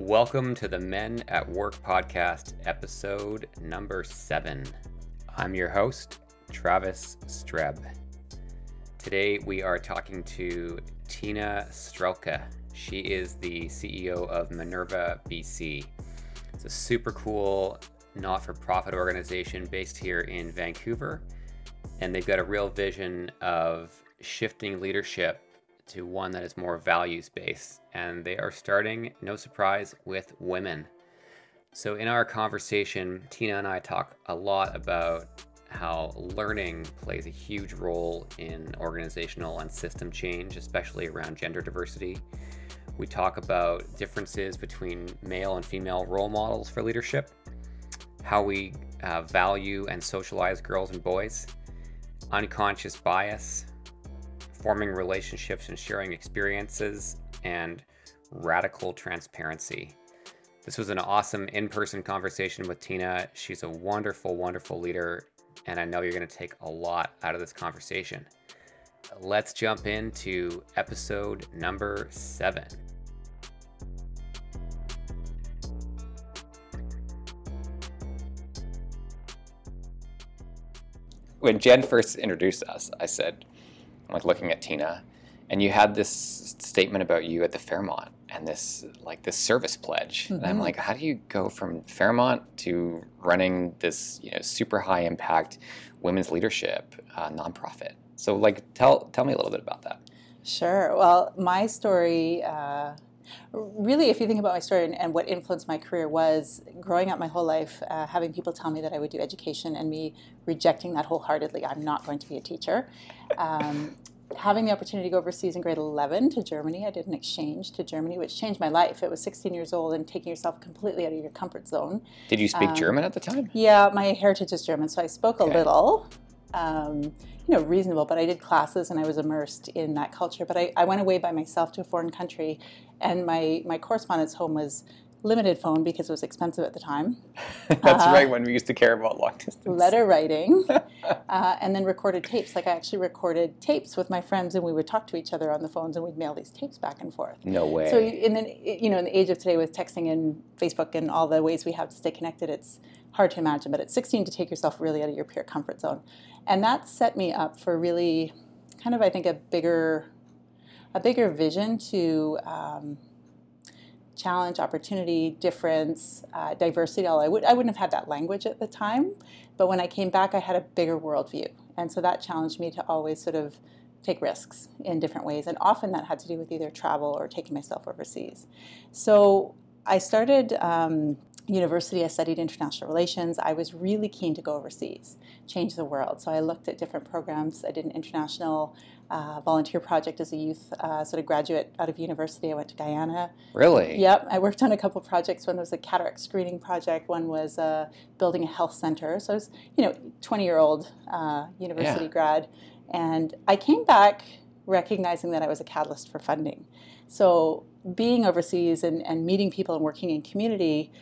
Welcome to the Men at Work podcast, episode number seven. I'm your host, Travis Streb. Today we are talking to Tina Strehlke. She is the CEO of Minerva BC. It's a super cool not for profit organization based here in Vancouver, and they've got a real vision of shifting leadership to one that is more values based. And they are starting, no surprise, with women. So, in our conversation, Tina and I talk a lot about how learning plays a huge role in organizational and system change, especially around gender diversity. We talk about differences between male and female role models for leadership, how we uh, value and socialize girls and boys, unconscious bias, forming relationships and sharing experiences, and radical transparency. This was an awesome in person conversation with Tina. She's a wonderful, wonderful leader, and I know you're going to take a lot out of this conversation. Let's jump into episode number seven. When Jen first introduced us, I said, like looking at Tina, and you had this statement about you at the Fairmont and this like this service pledge. Mm-hmm. And I'm mm-hmm. like, how do you go from Fairmont to running this you know super high impact women's leadership uh, nonprofit? So like, tell tell me a little bit about that. Sure. Well, my story. Uh, really, if you think about my story and, and, what influenced my career was growing up my whole life, uh, having people tell me that I would do education and me rejecting that wholeheartedly. I'm not going to be a teacher. Um, having the opportunity to go overseas in grade 11 to Germany, I did an exchange to Germany, which changed my life. It was 16 years old and taking yourself completely out of your comfort zone. Did you speak um, German at the time? Yeah, my heritage is German, so I spoke okay. a little. Um, you know, reasonable, but I did classes and I was immersed in that culture. But I, I went away by myself to a foreign country, and my, my correspondence home was limited phone because it was expensive at the time. That's uh, right, when we used to care about long distance. Letter writing, uh, and then recorded tapes. Like I actually recorded tapes with my friends, and we would talk to each other on the phones, and we'd mail these tapes back and forth. No way. So, and then you know, in the age of today with texting and Facebook and all the ways we have to stay connected, it's hard to imagine. But at 16, to take yourself really out of your peer comfort zone, and that set me up for really, kind of, I think, a bigger, a bigger vision to. Um, challenge, opportunity, difference, uh, diversity. All I would I wouldn't have had that language at the time, but when I came back, I had a bigger worldview, and so that challenged me to always sort of take risks in different ways, and often that had to do with either travel or taking myself overseas. So I started. Um, university, I studied international relations. I was really keen to go overseas, change the world. So I looked at different programs. I did an international uh, volunteer project as a youth uh, sort of graduate out of university. I went to Guyana. Really? Yep. I worked on a couple projects. One was a cataract screening project. One was uh, building a health center. So I was, you know, 20 year old uh, university yeah. grad. And I came back recognizing that I was a catalyst for funding. So being overseas and, and meeting people and working in community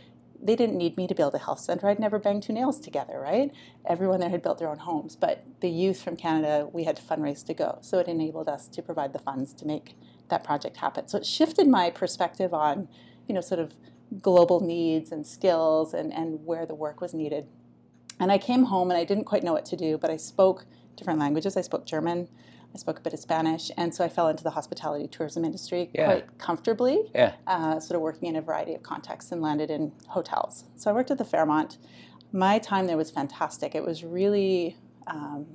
they didn't need me to build a health center. I'd never banged two nails together, right? Everyone there had built their own homes, but the youth from Canada, we had to fundraise to go. So it enabled us to provide the funds to make that project happen. So it shifted my perspective on, you know, sort of global needs and skills and, and where the work was needed. And I came home and I didn't quite know what to do, but I spoke different languages. I spoke German, I spoke a bit of Spanish, and so I fell into the hospitality tourism industry yeah. quite comfortably. Yeah. Uh, sort of working in a variety of contexts and landed in hotels. So I worked at the Fairmont. My time there was fantastic. It was really um,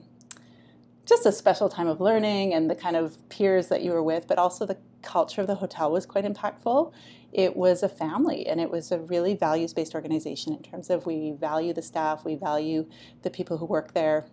just a special time of learning and the kind of peers that you were with, but also the culture of the hotel was quite impactful. It was a family and it was a really values based organization in terms of we value the staff, we value the people who work there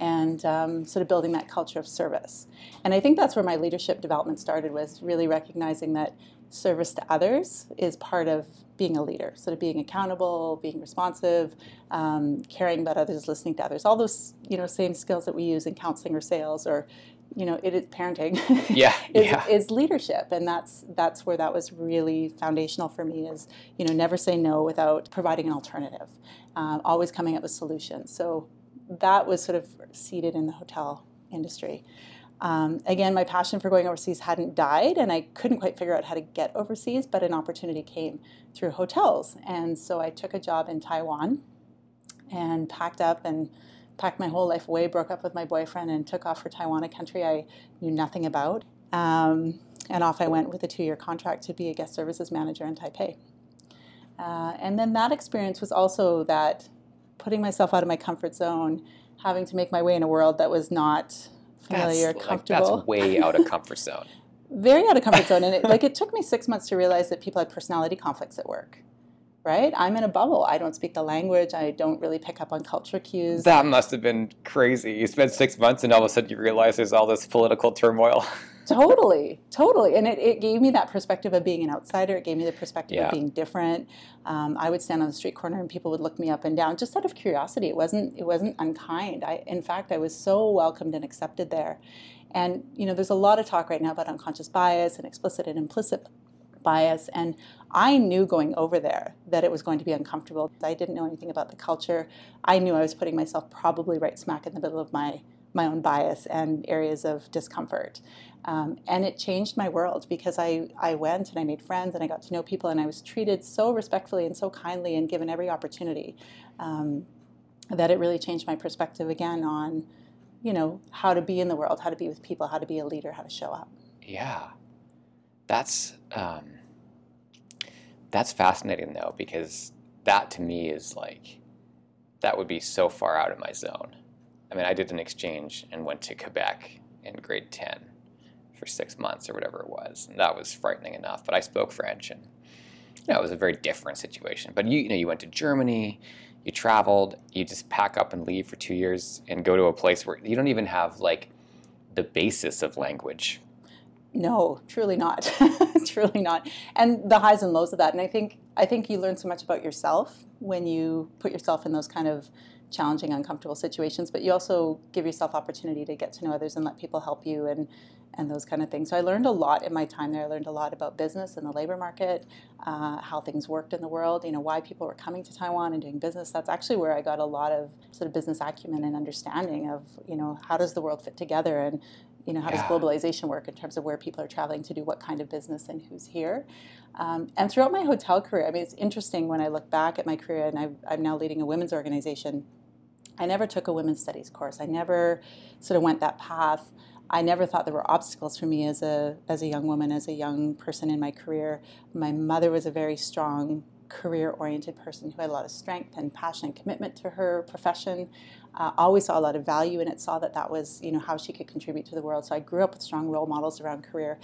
and um, sort of building that culture of service. And I think that's where my leadership development started was really recognizing that service to others is part of being a leader, sort of being accountable, being responsive, um, caring about others, listening to others, all those you know same skills that we use in counseling or sales or you know it is parenting yeah, is, yeah. is leadership and that's that's where that was really foundational for me is you know never say no without providing an alternative um, always coming up with solutions so that was sort of seated in the hotel industry. Um, again, my passion for going overseas hadn't died, and I couldn't quite figure out how to get overseas, but an opportunity came through hotels. And so I took a job in Taiwan and packed up and packed my whole life away, broke up with my boyfriend, and took off for Taiwan, a country I knew nothing about. Um, and off I went with a two year contract to be a guest services manager in Taipei. Uh, and then that experience was also that putting myself out of my comfort zone, having to make my way in a world that was not familiar, that's, comfortable. Like, that's way out of comfort zone. Very out of comfort zone, and it, like it took me six months to realize that people had personality conflicts at work. Right, I'm in a bubble. I don't speak the language. I don't really pick up on culture cues. That must have been crazy. You spent six months, and all of a sudden you realize there's all this political turmoil. totally, totally. And it, it gave me that perspective of being an outsider. It gave me the perspective Yeah. of being different. Um, I would stand on the street corner and people would look me up and down just out of curiosity. It wasn't it wasn't unkind. I in fact I was so welcomed and accepted there. And you know, there's a lot of talk right now about unconscious bias and explicit and implicit bias and I knew going over there that it was going to be uncomfortable. I didn't know anything about the culture. I knew I was putting myself probably right smack in the middle of my my own bias and areas of discomfort. Um, and it changed my world because I, I went and I made friends and I got to know people and I was treated so respectfully and so kindly and given every opportunity um, that it really changed my perspective again on, you know, how to be in the world, how to be with people, how to be a leader, how to show up. Yeah, that's um, that's fascinating though because that to me is like that would be so far out of my zone. I mean, I did an exchange and went to Quebec in grade ten for six months or whatever it was, and that was frightening enough. But I spoke French, and you know, it was a very different situation. But you, you know, you went to Germany. You traveled, you just pack up and leave for two years and go to a place where you don't even have like the basis of language No, truly not. truly not. And the highs and lows of that. And I think I think you learn so much about yourself when you put yourself in those kind of challenging, uncomfortable situations. But you also give yourself opportunity to get to know others and let people help you and and those kind of things. So I learned a lot in my time there. I learned a lot about business and the labor market, uh, how things worked in the world. You know why people were coming to Taiwan and doing business. That's actually where I got a lot of sort of business acumen and understanding of you know how does the world fit together and you know how Yeah. does globalization work in terms of where people are traveling to do what kind of business and who's here? Um, and throughout my hotel career i mean it's interesting when i look back at my career and I've, i'm now leading a women's organization. I never took a women's studies course. I never sort of went that path. I never thought there were obstacles for me as a as a young woman as a young person in my career. My mother was a very strong career oriented person who had a lot of strength and passion and commitment to her profession uh, always saw a lot of value in it saw that that was you know how she could contribute to the world. So i grew up with strong role models around career.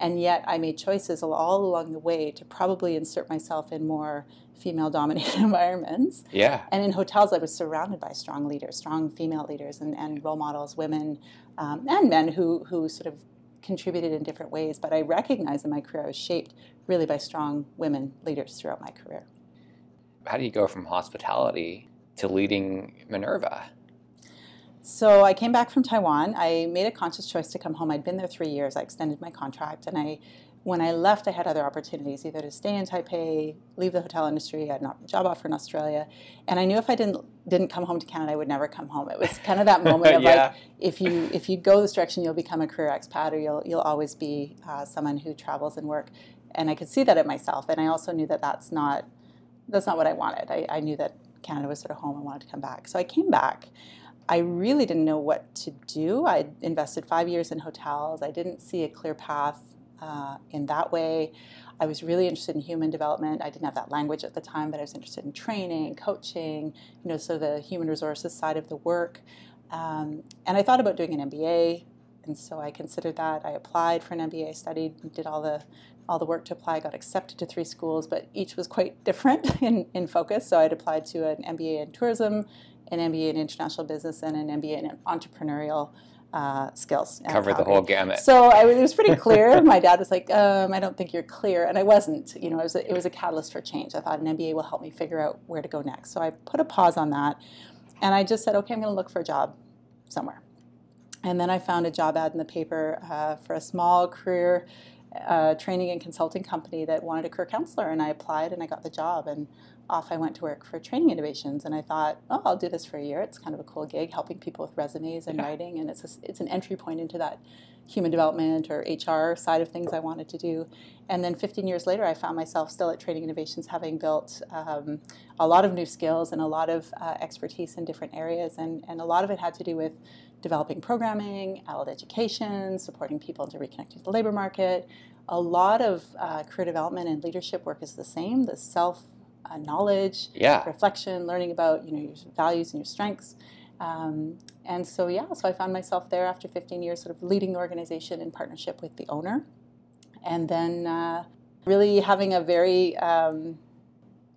And yet i made choices all along the way to probably insert myself in more female dominated environments. Yeah. and in hotels i was surrounded by strong leaders strong female leaders and, and role models women um, and men who, who sort of contributed in different ways. But i recognize in my career i was shaped really by strong women leaders throughout my career. How do you go from hospitality to leading Minerva? So I came back from Taiwan. I made a conscious choice to come home. I'd been there three years. I extended my contract, and I, when I left, I had other opportunities, either to stay in Taipei, leave the hotel industry. I had a job offer in Australia, and I knew if I didn't didn't come home to Canada, I would never come home. It was kind of that moment of Yeah. like, if you if you go this direction, you'll become a career expat, or you'll you'll always be uh, someone who travels and work. And I could see that in myself, and I also knew that that's not that's not what I wanted. I, I knew that Canada was sort of home. I wanted to come back, so I came back. I really didn't know what to do. I invested five years in hotels. I didn't see a clear path uh, in that way. I was really interested in human development. I didn't have that language at the time, but I was interested in training, coaching, you know, so the human resources side of the work. Um, and I thought about doing an MBA, and so I considered that. I applied for an MBA, studied, did all the all the work to apply. Got accepted to three schools, but each was quite different in, in focus. So I'd applied to an MBA in tourism, an MBA in international business, and an MBA in entrepreneurial uh, skills. Cover the whole gamut. So I, it was pretty clear. My dad was like, um, "I don't think you're clear," and I wasn't. You know, it was a, it was a catalyst for change. I thought an MBA will help me figure out where to go next. So I put a pause on that, and I just said, "Okay, I'm going to look for a job somewhere." And then I found a job ad in the paper uh, for a small career uh, training and consulting company that wanted a career counselor, and I applied and I got the job. And off I went to work for Training Innovations, and I thought, oh, I'll do this for a year. It's kind of a cool gig, helping people with resumes and Yeah. writing, and it's a, it's an entry point into that human development or HR side of things I wanted to do. And then 15 years later, I found myself still at Training Innovations, having built um, a lot of new skills and a lot of uh, expertise in different areas, and and a lot of it had to do with developing programming, adult education, supporting people to reconnect with the labor market. A lot of uh, career development and leadership work is the same. The self uh, knowledge, Yeah. reflection, learning about you know your values and your strengths. Um, and so yeah, so I found myself there after 15 years, sort of leading the organization in partnership with the owner, and then uh, really having a very um,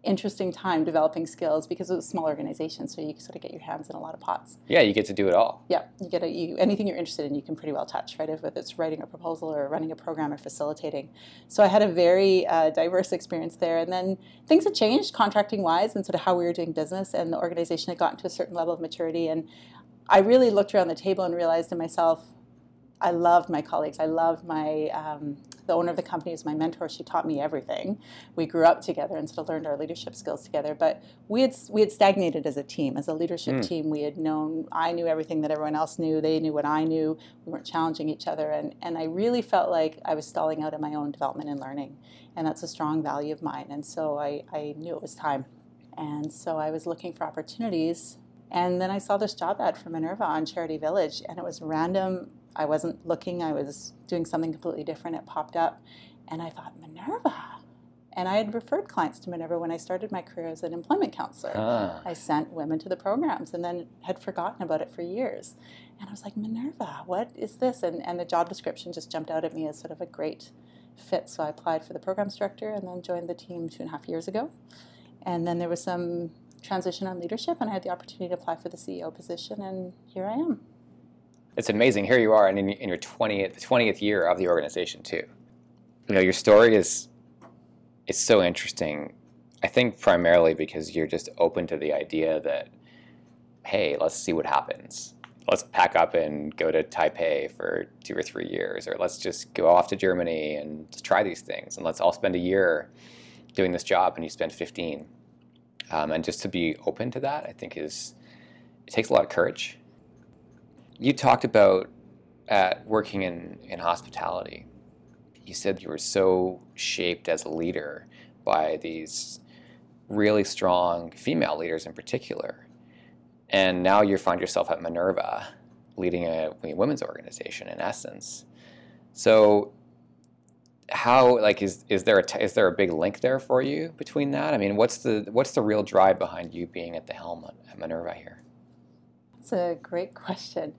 interesting time developing skills because it was a small organization, so you sort of get your hands in a lot of pots. Yeah, you get to do it all. Yeah, you get a, you, anything you're interested in, you can pretty well touch, right? If whether it's writing a proposal or running a program or facilitating. So I had a very uh, diverse experience there, and then things had changed contracting wise and sort of how we were doing business, and the organization had gotten to a certain level of maturity, and I really looked around the table and realized to myself, I loved my colleagues. I loved my um, the owner of the company is my mentor. She taught me everything. We grew up together and sort of learned our leadership skills together. But we had we had stagnated as a team, as a leadership Mm. team. We had known I knew everything that everyone else knew. They knew what I knew. We weren't challenging each other, and and I really felt like I was stalling out in my own development and learning, and that's a strong value of mine. And so I I knew it was time, and so I was looking for opportunities. And then I saw this job ad for Minerva on Charity Village, and it was random. I wasn't looking, I was doing something completely different. It popped up, and I thought, Minerva. And I had referred clients to Minerva when I started my career as an employment counselor. Ah. I sent women to the programs and then had forgotten about it for years. And I was like, Minerva, what is this? And, and the job description just jumped out at me as sort of a great fit. So I applied for the programs director and then joined the team two and a half years ago. And then there was some transition on leadership, and I had the opportunity to apply for the CEO position, and here I am. It's amazing. Here you are, and in, in your twentieth twentieth year of the organization too. You know, your story is it's so interesting. I think primarily because you're just open to the idea that, hey, let's see what happens. Let's pack up and go to Taipei for two or three years, or let's just go off to Germany and try these things, and let's all spend a year doing this job, and you spend fifteen. Um, and just to be open to that, I think is it takes a lot of courage you talked about at working in, in hospitality. You said you were so shaped as a leader by these really strong female leaders in particular. And now you find yourself at Minerva leading a women's organization in essence. So how like is is there a t- is there a big link there for you between that? I mean, what's the what's the real drive behind you being at the helm at Minerva here? It's a great question.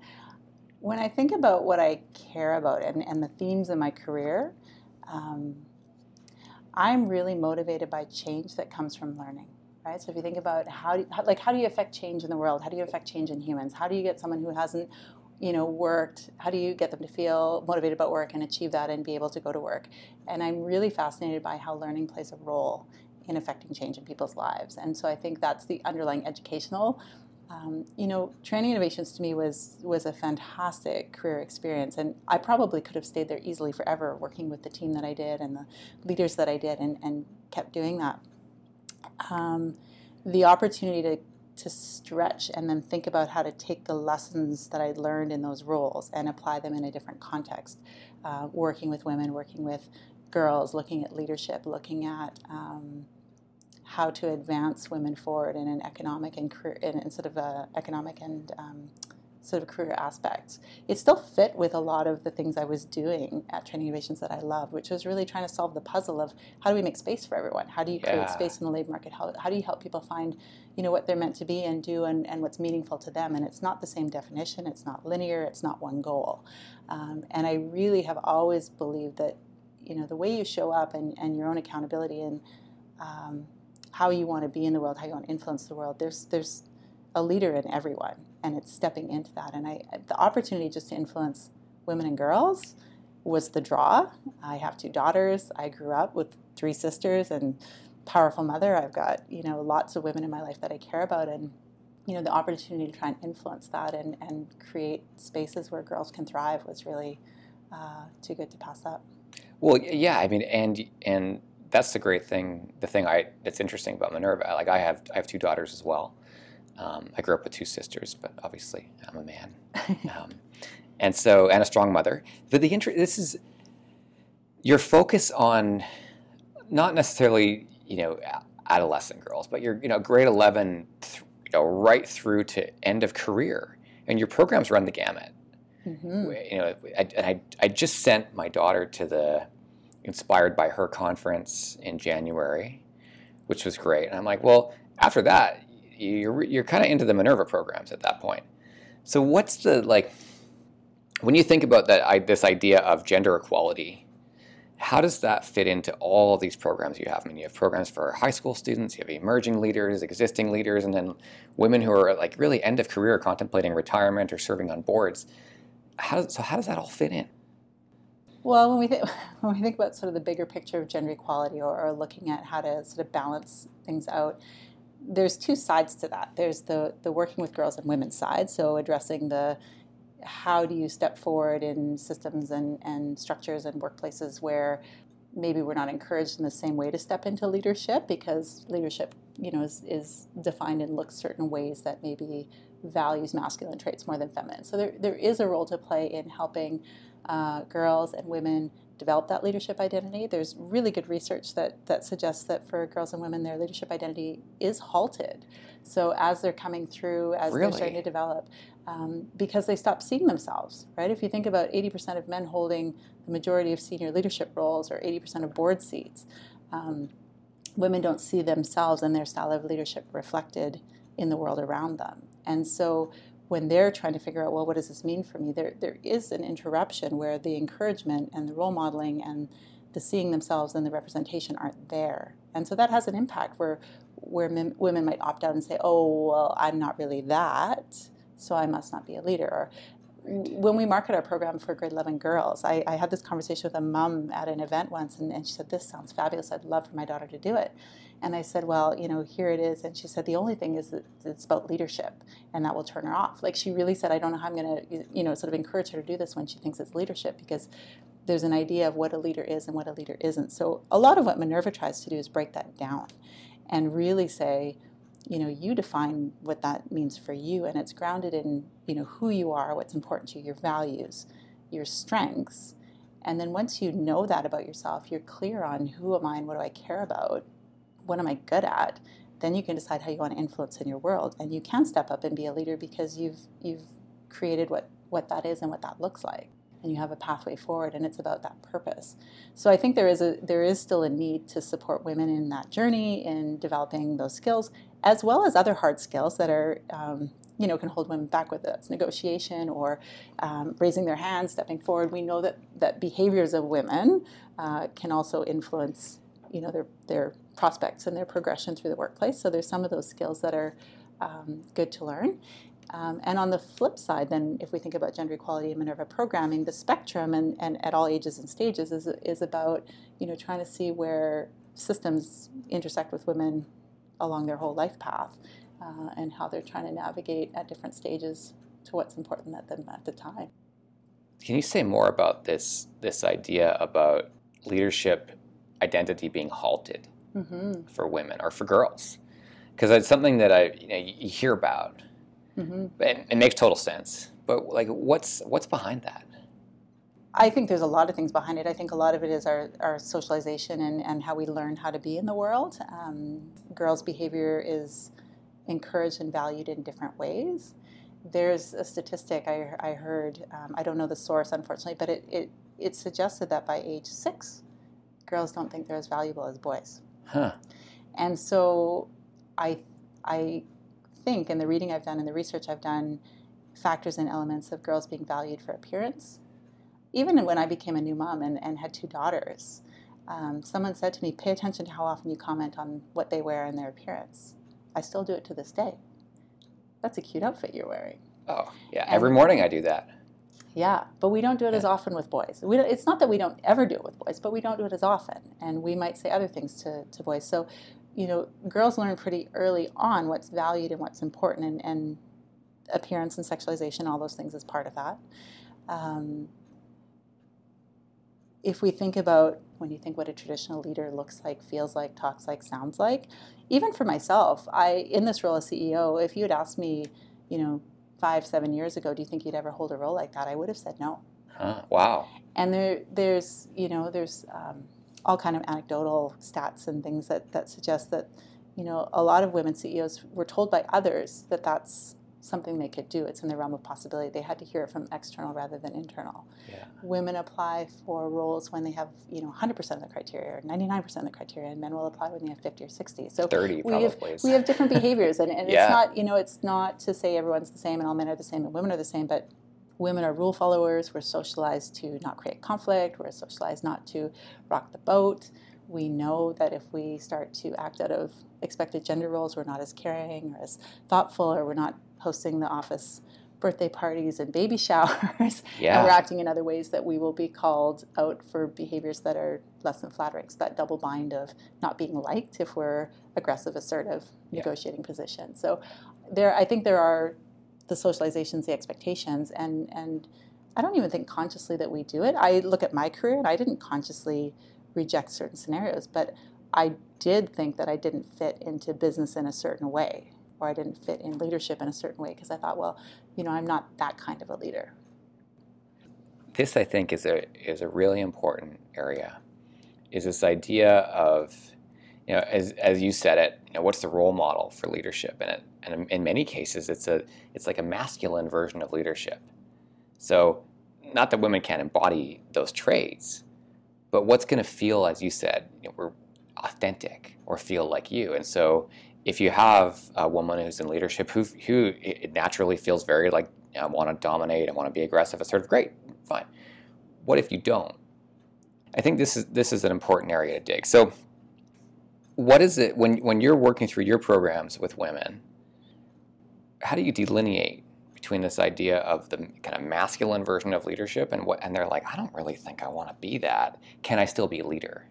When I think about what I care about and, and the themes in my career, um, I'm really motivated by change that comes from learning. Right. So if you think about how, do how, like how do you affect change in the world? How do you affect change in humans? How do you get someone who hasn't, you know, worked? How do you get them to feel motivated about work and achieve that and be able to go to work? And I'm really fascinated by how learning plays a role in affecting change in people's lives. And so I think that's the underlying educational um, you know, training innovations to me was was a fantastic career experience, and I probably could have stayed there easily forever, working with the team that I did and the leaders that I did, and, and kept doing that. Um, the opportunity to to stretch and then think about how to take the lessons that I learned in those roles and apply them in a different context, uh, working with women, working with girls, looking at leadership, looking at um, how to advance women forward in an economic and career, in, in sort of a economic and um, sort of career aspects. It still fit with a lot of the things I was doing at Training Innovations that I loved, which was really trying to solve the puzzle of how do we make space for everyone? How do you create Yeah. space in the labor market? How, how do you help people find, you know, what they're meant to be and do and, and what's meaningful to them? And it's not the same definition. It's not linear. It's not one goal. Um, and I really have always believed that, you know, the way you show up and, and your own accountability and um, how you want to be in the world, how you want to influence the world. There's there's a leader in everyone, and it's stepping into that. And I the opportunity just to influence women and girls was the draw. I have two daughters. I grew up with three sisters and powerful mother. I've got you know lots of women in my life that I care about, and you know the opportunity to try and influence that and and create spaces where girls can thrive was really uh, too good to pass up. Well, yeah, I mean, and and that's the great thing. The thing I that's interesting about Minerva. Like I have I have two daughters as well. Um, I grew up with two sisters, but obviously I'm a man, um, and so and a strong mother. But the interest this is your focus on not necessarily you know adolescent girls, but you're you know grade eleven, th- you know right through to end of career, and your programs run the gamut. Mm-hmm. You know, I, and I I just sent my daughter to the inspired by her conference in January, which was great. And I'm like, well, after that, you're you're kind of into the Minerva programs at that point. So what's the like when you think about that I, this idea of gender equality? How does that fit into all these programs you have? I mean, you have programs for high school students, you have emerging leaders, existing leaders, and then women who are like really end of career, contemplating retirement or serving on boards. How does, so how does that all fit in? Well, when we think when we think about sort of the bigger picture of gender equality, or, or, looking at how to sort of balance things out, there's two sides to that. There's the the working with girls and women's side, so addressing the how do you step forward in systems and, and structures and workplaces where maybe we're not encouraged in the same way to step into leadership because leadership you know is, is defined and looks certain ways that maybe values masculine traits more than feminine so there, there is a role to play in helping uh, girls and women develop that leadership identity. There's really good research that, that suggests that for girls and women, their leadership identity is halted. So as they're coming through, as really? they're starting to develop, um, because they stop seeing themselves, right? If you think about 80% of men holding the majority of senior leadership roles or 80% of board seats, um, women don't see themselves and their style of leadership reflected in the world around them. And so when they're trying to figure out, well, what does this mean for me? There, there is an interruption where the encouragement and the role modeling and the seeing themselves and the representation aren't there. And so that has an impact where, where men, women might opt out and say, oh, well, I'm not really that, so I must not be a leader. Or when we market our program for grade 11 girls, I, I had this conversation with a mom at an event once, and, and she said, This sounds fabulous. I'd love for my daughter to do it. And I said, well, you know, here it is. And she said, the only thing is that it's about leadership and that will turn her off. Like she really said, I don't know how I'm going to, you know, sort of encourage her to do this when she thinks it's leadership because there's an idea of what a leader is and what a leader isn't. So a lot of what Minerva tries to do is break that down and really say, you know, you define what that means for you. And it's grounded in, you know, who you are, what's important to you, your values, your strengths. And then once you know that about yourself, you're clear on who am I and what do I care about what am I good at? Then you can decide how you want to influence in your world, and you can step up and be a leader because you've you've created what what that is and what that looks like, and you have a pathway forward, and it's about that purpose. So I think there is a there is still a need to support women in that journey in developing those skills, as well as other hard skills that are. Um, you know, can hold women back with it. Negotiation or um, raising their hands, stepping forward. We know that that behaviors of women uh, can also influence, you know, their their prospects and their progression through the workplace. So there's some of those skills that are um, good to learn. Um, and on the flip side, then, if we think about gender equality and Minerva programming, the spectrum and, and at all ages and stages is, is about you know trying to see where systems intersect with women along their whole life path uh, and how they're trying to navigate at different stages to what's important at them at the time. Can you say more about this this idea about leadership identity being halted? Mm-hmm. for women or for girls because it's something that I you, know, you hear about. Mm-hmm. It, it makes total sense, but like, what's what's behind that? I think there's a lot of things behind it. I think a lot of it is our, our socialization and, and how we learn how to be in the world. Um, girls' behavior is encouraged and valued in different ways. There's a statistic I, I heard, um, I don't know the source unfortunately, but it, it, it suggested that by age six, girls don't think they're as valuable as boys. Huh. And so I, I think, in the reading I've done and the research I've done, factors and elements of girls being valued for appearance. Even when I became a new mom and, and had two daughters, um, someone said to me, pay attention to how often you comment on what they wear and their appearance. I still do it to this day. That's a cute outfit you're wearing. Oh, yeah. And Every morning I do that. Yeah, but we don't do it yeah. as often with boys. We it's not that we don't ever do it with boys, but we don't do it as often. And we might say other things to, to boys. So, you know, girls learn pretty early on what's valued and what's important, and, and appearance and sexualization, all those things, is part of that. Um, if we think about when you think what a traditional leader looks like, feels like, talks like, sounds like. Even for myself, I in this role as CEO, if you had asked me, you know, five, seven years ago, do you think you'd ever hold a role like that? I would have said no. Huh, wow. And there, there's, you know, there's um, all kind of anecdotal stats and things that, that suggest that, you know, a lot of women CEOs were told by others that that's something they could do. It's in the realm of possibility. They had to hear it from external rather than internal. Yeah. Women apply for roles when they have, you know, 100% of the criteria or 99% of the criteria, and men will apply when they have 50 or 60. So 30 we have, probably. we have different behaviors, and, and Yeah. it's not, you know, it's not to say everyone's the same and all men are the same and women are the same, but women are rule followers. We're socialized to not create conflict. We're socialized not to rock the boat. We know that if we start to act out of expected gender roles, we're not as caring or as thoughtful, or we're not hosting the office birthday parties and baby showers. and we're acting in other ways that we will be called out for behaviors that are less than flattering. So that double bind of not being liked if we're aggressive, assertive, Yeah. negotiating position. So there, I think there are the socializations, the expectations, and and I don't even think consciously that we do it. I look at my career and I didn't consciously reject certain scenarios, but I did think that I didn't fit into business in a certain way, or I didn't fit in leadership in a certain way because I thought, well, you know, I'm not that kind of a leader. this I think is a is a really important area. Is this idea of you know as as you said it, you know, what's the role model for leadership in it? And in, in many cases, it's a it's like a masculine version of leadership. So, not that women can't embody those traits, but what's going to feel, as you said, you know, we're authentic or feel like you. And so, if you have a woman who's in leadership who who naturally feels very like I want to dominate, I want to be aggressive, assertive, great, fine. What if you don't? I think this is this is an important area to dig. So, what is it when when you're working through your programs with women? How do you delineate between this idea of the kind of masculine version of leadership and what and they're like, I don't really think I want to be that. Can I still be a leader?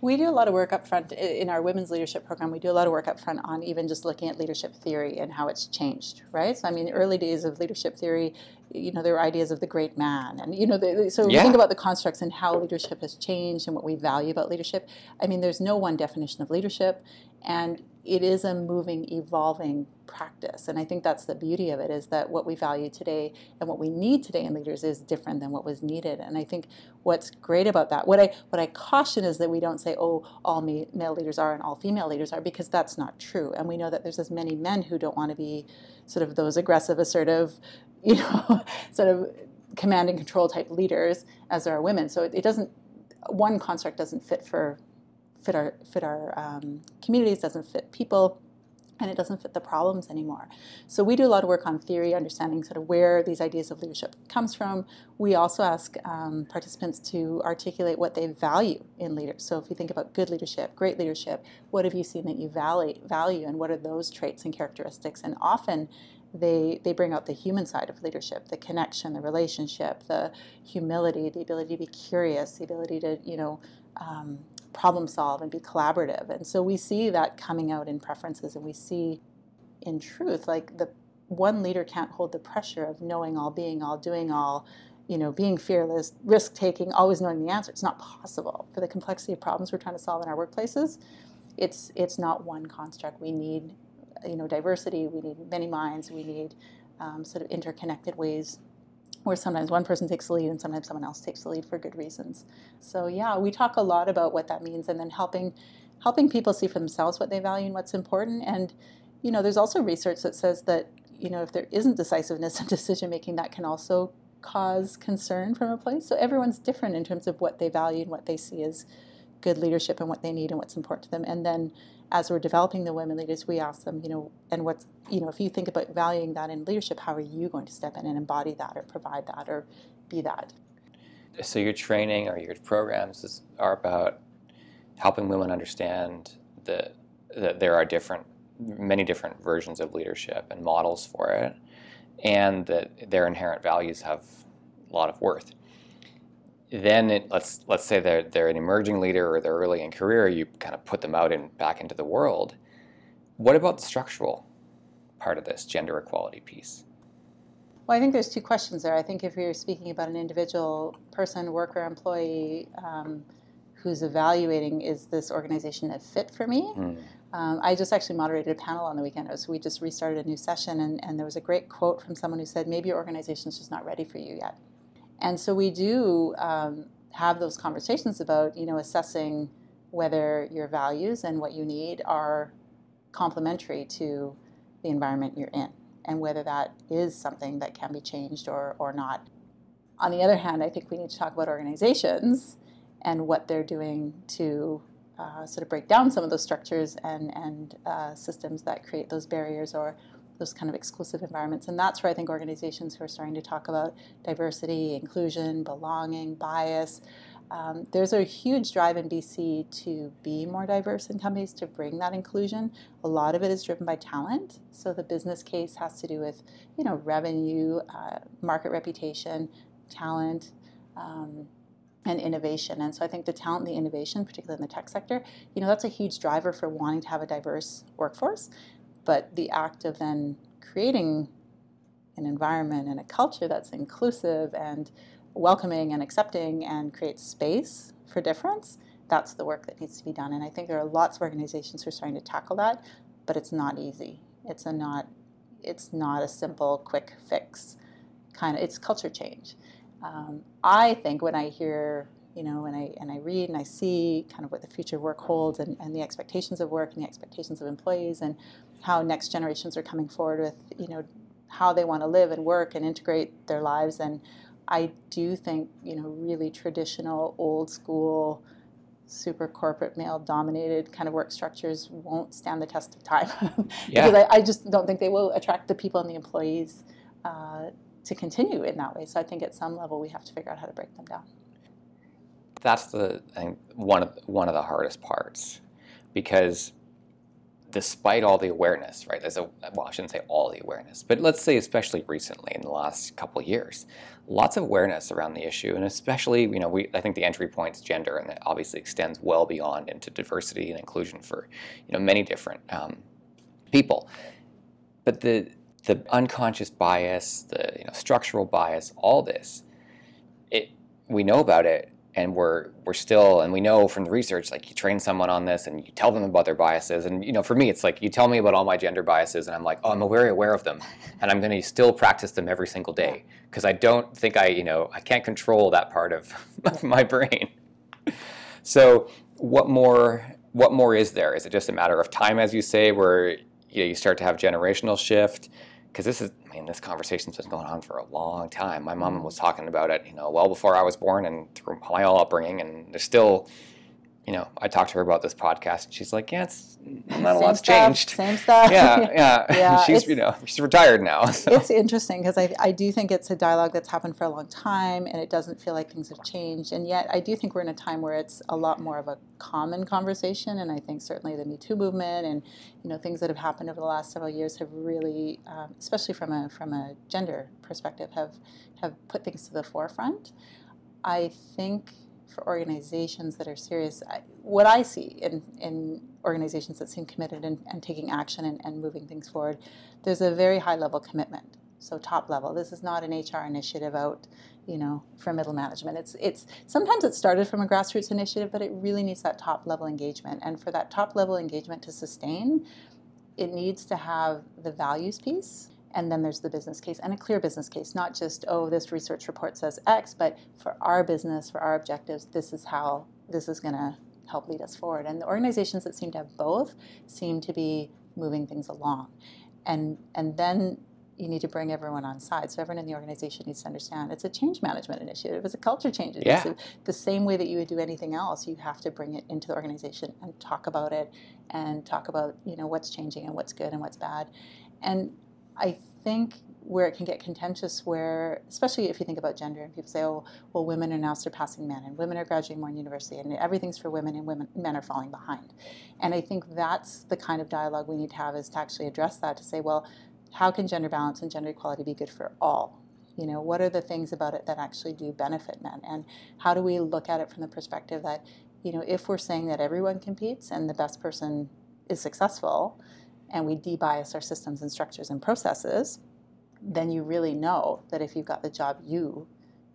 We do a lot of work up front in our women's leadership program. We do a lot of work up front on even just looking at leadership theory and how it's changed, right? So, I mean, early days of leadership theory, you know, there were ideas of the great man. And, you know, the, so when we think about the constructs and how leadership has changed and what we value about leadership, I mean, there's no one definition of leadership. And it is a moving, evolving practice. And I think that's the beauty of it is that what we value today and what we need today in leaders is different than what was needed. And I think what's great about that, what I what I caution is that we don't say, oh, all male leaders are and all female leaders are, because that's not true. And we know that there's as many men who don't want to be sort of those aggressive, assertive, you know, sort of command and control type leaders as there are women. So it, it doesn't one construct doesn't fit for fit our fit our um, communities, doesn't fit people, and it doesn't fit the problems anymore. So we do a lot of work on theory, understanding sort of where these ideas of leadership comes from. We also ask um, participants to articulate what they value in leaders. So if you think about good leadership, great leadership, what have you seen that you value, value and what are those traits and characteristics? And often they, they bring out the human side of leadership, the connection, the relationship, the humility, the ability to be curious, the ability to, you know, um, problem solve and be collaborative. And so we see that coming out in preferences, and we see in truth, like the one leader can't hold the pressure of knowing all, being all, doing all, you know, being fearless, risk taking, always knowing the answer. It's not possible for the complexity of problems we're trying to solve in our workplaces. It's it's not one construct. We need, you know, diversity. We need many minds. We need um, sort of interconnected ways where sometimes one person takes the lead and sometimes someone else takes the lead for good reasons. So yeah, we talk a lot about what that means and then helping helping people see for themselves what they value and what's important. And you know, there's also research that says that you know if there isn't decisiveness in decision making, that can also cause concern from a place. So everyone's different in terms of what they value and what they see as good leadership and what they need and what's important to them. And then as we're developing the women leaders, we ask them, you know, and what's, you know, if you think about valuing that in leadership, how are you going to step in and embody that or provide that or be that? So your training or your programs is, are about helping women understand the, that there are different, many different versions of leadership and models for it, and that their inherent values have a lot of worth. Then it, let's let's say they're they're an emerging leader or they're early in career, you kind of put them out and back into the world. What about the structural part of this gender equality piece? Well, I think there's two questions there. I think if you're speaking about an individual person, worker, employee um, who's evaluating, is this organization a fit for me? Mm. Um, I just actually moderated a panel on the weekend. So we just restarted a new session, and, and there was a great quote from someone who said, maybe your organization is just not ready for you yet. And so we do um, have those conversations about, you know, assessing whether your values and what you need are complementary to the environment you're in and whether that is something that can be changed or, or not. On the other hand, I think we need to talk about organizations and what they're doing to uh, sort of break down some of those structures and, and uh, systems that create those barriers or those kind of exclusive environments. And that's where I think organizations who are starting to talk about diversity, inclusion, belonging, bias, um, there's a huge drive in BC to be more diverse in companies, to bring that inclusion. A lot of it is driven by talent. So the business case has to do with, you know, revenue, uh, market reputation, talent, um, and innovation. And so I think the talent and the innovation, particularly in the tech sector, you know, that's a huge driver for wanting to have a diverse workforce. But the act of then creating an environment and a culture that's inclusive and welcoming and accepting and creates space for difference, that's the work that needs to be done. And I think there are lots of organizations who are starting to tackle that, but it's not easy. It's a not it's not a simple quick fix kind of it's culture change. Um, I think when I hear you know, and I and I read and I see kind of what the future of work holds and, and the expectations of work and the expectations of employees and how next generations are coming forward with, you know, how they want to live and work and integrate their lives and I do think, you know, really traditional, old school, super corporate male dominated kind of work structures won't stand the test of time. yeah. because I, I, just don't think they will attract the people and the employees uh, to continue in that way. So I think at some level we have to figure out how to break them down. That's the one of one of the hardest parts because despite all the awareness, right? There's a well, I shouldn't say all the awareness, but let's say especially recently in the last couple years, lots of awareness around the issue, and especially you know we I think the entry point is gender, and it obviously extends well beyond into diversity and inclusion for you know many different um, people, but the the unconscious bias, the you know structural bias, all this, it we know about it and we're we're still and we know from the research like you train someone on this and you tell them about their biases. And you know for me it's like you tell me about all my gender biases and i'm like oh i'm very aware of them. And i'm going to still practice them every single day because i don't think i you know i can't control that part of my brain. So what more what more is there? Is it just a matter of time as you say where you, know, you start to have generational shift? Because this is, mean, this conversation's been going on for a long time. My mom mm-hmm. was talking about it, you know, well before I was born and through my whole upbringing, and there's still you know, I talked to her about this podcast, and she's like, "Yeah, it's not a lot's stuff, changed." Same stuff. Yeah, yeah. yeah she's you know she's retired now. So. It's interesting because I I do think it's a dialogue that's happened for a long time, and it doesn't feel like things have changed. And yet, I do think we're in a time where it's a lot more of a common conversation. And I think certainly the Me Too movement and you know things that have happened over the last several years have really, um, especially from a from a gender perspective, have have put things to the forefront. I think for organizations that are serious, what I see in, in organizations that seem committed and, and taking action and, and moving things forward, there's a very high level commitment. So top level. This is not an HR initiative out, you know, for middle management. It's it's sometimes it started from a grassroots initiative, but it really needs that top level engagement. And for that top level engagement to sustain, it needs to have the values piece and then there's the business case and a clear business case, not just, oh, this research report says X, but for our business, for our objectives, this is how this is going to help lead us forward. And the organizations that seem to have both seem to be moving things along. And, and then you need to bring everyone on side. So everyone in the organization needs to understand it's a change management initiative. It's a culture change initiative. Yeah. The same way that you would do anything else, you have to bring it into the organization and talk about it and talk about, you know, what's changing and what's good and what's bad. And I think where it can get contentious, where especially if you think about gender and people say, "Oh, well, women are now surpassing men, and women are graduating more in university, and everything's for women, and women men are falling behind." And I think that's the kind of dialogue we need to have is to actually address that to say, well, how can gender balance and gender equality be good for all? You know, what are the things about it that actually do benefit men, and how do we look at it from the perspective that, you know, if we're saying that everyone competes and the best person is successful and we debias our systems and structures and processes, then you really know that if you've got the job you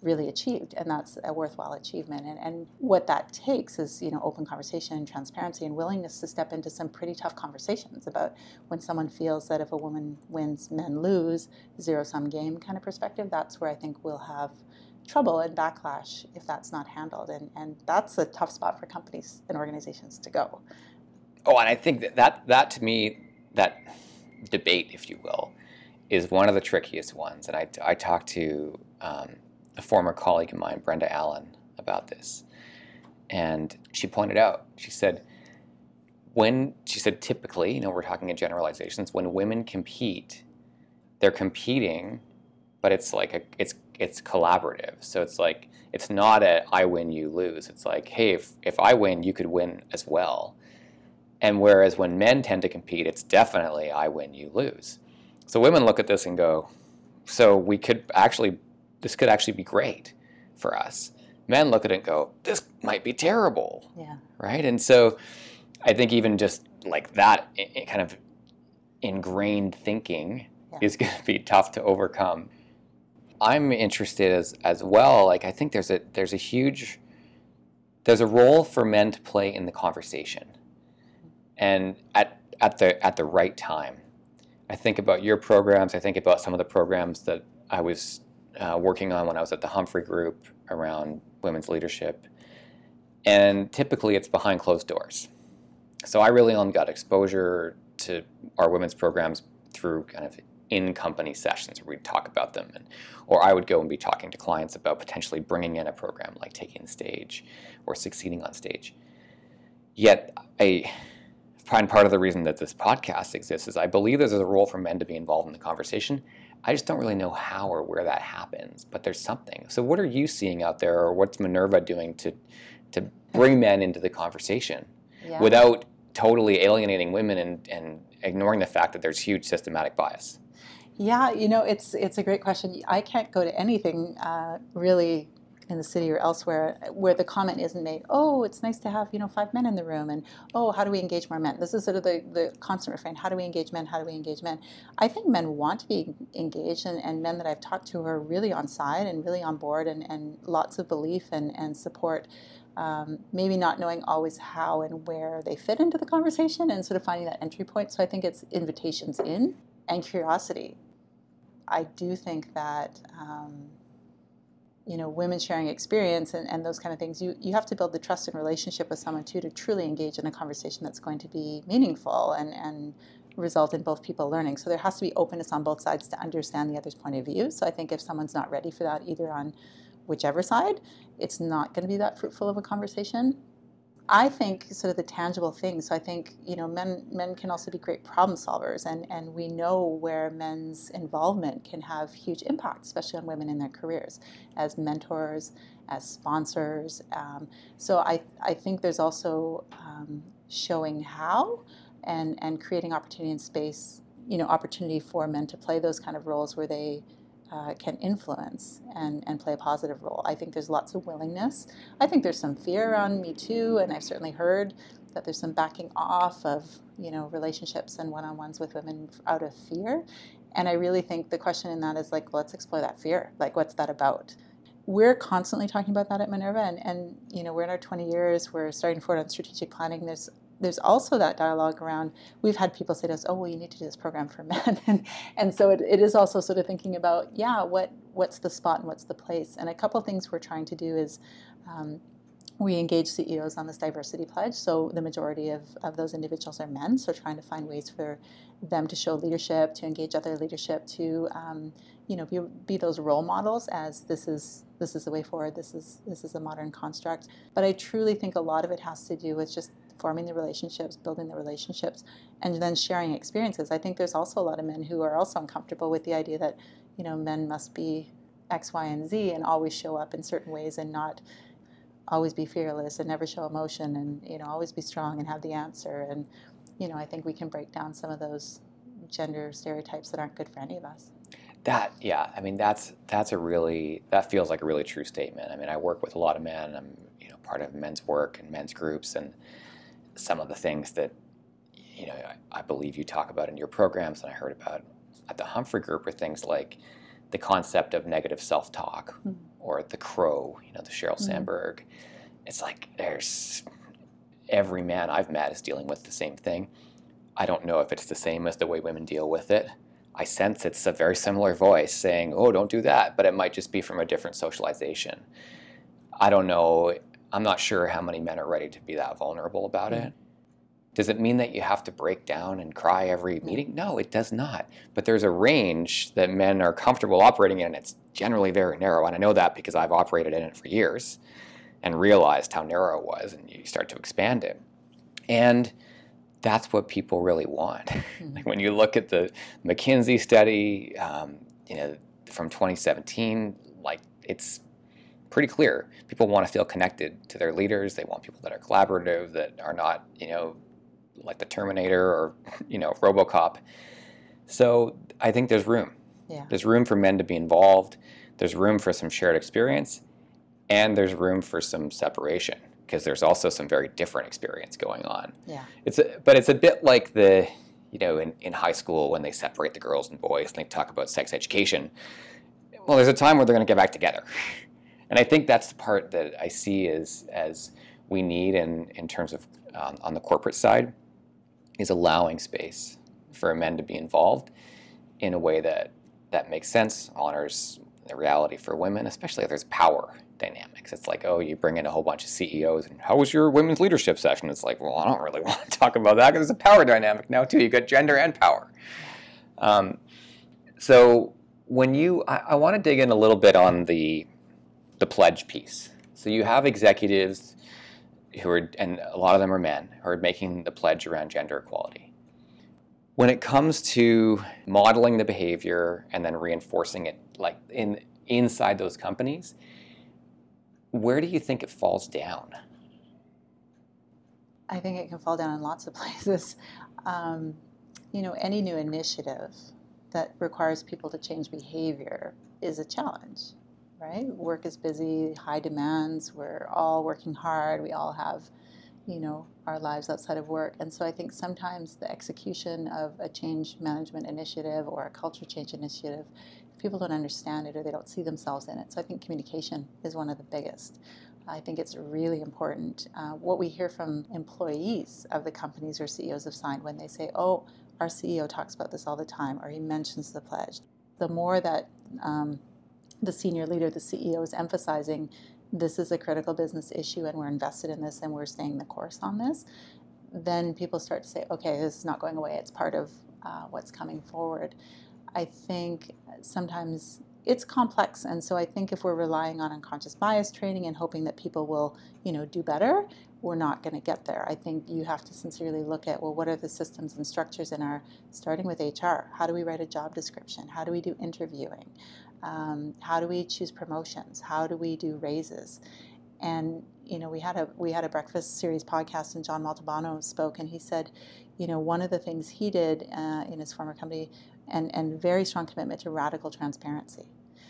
really achieved and that's a worthwhile achievement. And, and what that takes is you know open conversation and transparency and willingness to step into some pretty tough conversations about when someone feels that if a woman wins men lose zero sum game kind of perspective that's where i think we'll have trouble and backlash if that's not handled. And, and that's a tough spot for companies and organizations to go. Oh and i think that that, that to me that debate if you will is one of the trickiest ones and i, I talked to um, a former colleague of mine, Brenda Allen, about this. And she pointed out, she said, when, she said, typically, you know, we're talking in generalizations, when women compete, they're competing, but it's like a, it's, it's collaborative. So it's like, it's not a I win, you lose. It's like, hey, if, if I win, you could win as well. And whereas when men tend to compete, it's definitely I win, you lose. So women look at this and go, so we could actually this could actually be great for us. Men look at it and go, this might be terrible. Yeah. Right. And so I think even just like that kind of ingrained thinking yeah. is going to be tough to overcome. I'm interested as as well. Like I think there's a there's a huge there's a role for men to play in the conversation, and at at the at the right time. I think about your programs. I think about some of the programs that I was uh, working on when I was at the Humphrey Group around women's leadership. And typically it's behind closed doors. So I really only got exposure to our women's programs through kind of in company sessions where we'd talk about them. And, or I would go and be talking to clients about potentially bringing in a program like taking the stage or succeeding on stage. Yet I find part of the reason that this podcast exists is I believe there's a role for men to be involved in the conversation I just don't really know how or where that happens, but there's something. So what are you seeing out there or what's Minerva doing to to bring men into the conversation yeah. without totally alienating women and, and ignoring the fact that there's huge systematic bias? Yeah, you know, it's it's a great question. I can't go to anything uh, really in the city or elsewhere where the comment isn't made, oh, it's nice to have, you know, five men in the room and oh, how do we engage more men? This is sort of the, the constant refrain, how do we engage men, how do we engage men? I think men want to be engaged and, and men that I've talked to are really on side and really on board and, and lots of belief and, and support. Um, maybe not knowing always how and where they fit into the conversation and sort of finding that entry point. So I think it's invitations in and curiosity. I do think that um, you know women sharing experience and, and those kind of things you, you have to build the trust and relationship with someone too to truly engage in a conversation that's going to be meaningful and, and result in both people learning. So there has to be openness on both sides to understand the other's point of view. So i think if someone's not ready for that either on whichever side it's not going to be that fruitful of a conversation I think sort of the tangible things. So I think you know men men can also be great problem solvers, and and we know where men's involvement can have huge impact, especially on women in their careers, as mentors, as sponsors. Um, so I I think there's also um, showing how, and and creating opportunity and space. You know, opportunity for men to play those kind of roles where they uh, can influence and, and play a positive role. I think there's lots of willingness. I think there's some fear around Me Too, and I've certainly heard that there's some backing off of you know relationships and one-on-ones with women out of fear. And I really think the question in that is like, let's explore that fear. Like, what's that about? We're constantly talking about that at Minerva, and, and you know we're in our 20 years. We're starting forward on strategic planning. There's there's also that dialogue around we've had people say to us oh well you need to do this program for men and, and so it, it is also sort of thinking about yeah what what's the spot and what's the place and a couple things we're trying to do is um, we engage CEOs on this diversity pledge. So the majority of, of those individuals are men. So trying to find ways for them to show leadership, to engage other leadership, to um, you know be, be those role models as this is this is the way forward. This is this is a modern construct. But I truly think a lot of it has to do with just forming the relationships, building the relationships, and then sharing experiences. I think there's also a lot of men who are also uncomfortable with the idea that, you know, men must be X, Y, and Z and always show up in certain ways and not always be fearless and never show emotion and, you know, always be strong and have the answer. And, you know, I think we can break down some of those gender stereotypes that aren't good for any of us. That yeah, I mean that's that's a really that feels like a really true statement. I mean, I work with a lot of men. I'm you know part of men's work and men's groups, and some of the things that you know I, I, believe you talk about in your programs and I heard about at the Humphrey Group are things like the concept of negative self-talk Mhm. or the crow, you know, the Sheryl Mhm. Sandberg. It's like there's every man I've met is dealing with the same thing. I don't know if it's the same as the way women deal with it. I sense it's a very similar voice saying, "Oh, don't do that," but it might just be from a different socialization. I don't know. I'm not sure how many men are ready to be that vulnerable about mm. it. Does it mean that you have to break down and cry every mm. meeting? No, it does not. But there's a range that men are comfortable operating in. And it's generally very narrow, and I know that because I've operated in it for years and realized how narrow it was, and you start to expand it. And that's what people really want. like mm-hmm. when you look at the McKinsey study, um, you know, from 2017, like it's pretty clear. People want to feel connected to their leaders. They want people that are collaborative, that are not, you know, like the Terminator or, you know, RoboCop. So I think there's room. Yeah. There's room for men to be involved. There's room for some shared experience, and there's room for some separation because there's also some very different experience going on. Yeah. It's a, but it's a bit like the you know in, in high school when they separate the girls and boys and they talk about sex education. Well, there's a time where they're going to get back together, and I think that's the part that I see as as we need in in terms of um, on the corporate side is allowing space for men to be involved in a way that that makes sense, honors the reality for women, especially if there's power dynamics. It's like, oh, you bring in a whole bunch of CEOs, and how was your women's leadership session? It's like, well, I don't really want to talk about that because there's a power dynamic now too. You got gender and power. Um, so when you, I, I want to dig in a little bit on the the pledge piece. So you have executives who are, and a lot of them are men, who are making the pledge around gender equality. When it comes to modeling the behavior and then reinforcing it, like in inside those companies, where do you think it falls down? I think it can fall down in lots of places. Um, you know, any new initiative that requires people to change behavior is a challenge, right? Work is busy, high demands, we're all working hard, we all have, you know, our lives outside of work. And so I think sometimes the execution of a change management initiative or a culture change initiative, people don't understand it or they don't see themselves in it. So I think communication is one of the biggest. I think it's really important. Uh, what we hear from employees of the companies or CEOs have signed when they say, oh, our CEO talks about this all the time, or he mentions the pledge. The more that um, the senior leader, the CEO, is emphasizing this is a critical business issue and we're invested in this and we're staying the course on this, then people start to say, okay, this is not going away. It's part of uh, what's coming forward. I think sometimes it's complex, and so I think if we're relying on unconscious bias training and hoping that people will, you know, do better, we're not going to get there. I think you have to sincerely look at well, what are the systems and structures in our, starting with HR. How do we write a job description? How do we do interviewing? Um, how do we choose promotions? How do we do raises? And you know, we had a we had a breakfast series podcast, and John Montalbano spoke, and he said, you know, one of the things he did uh, in his former company, and and very strong commitment to radical transparency.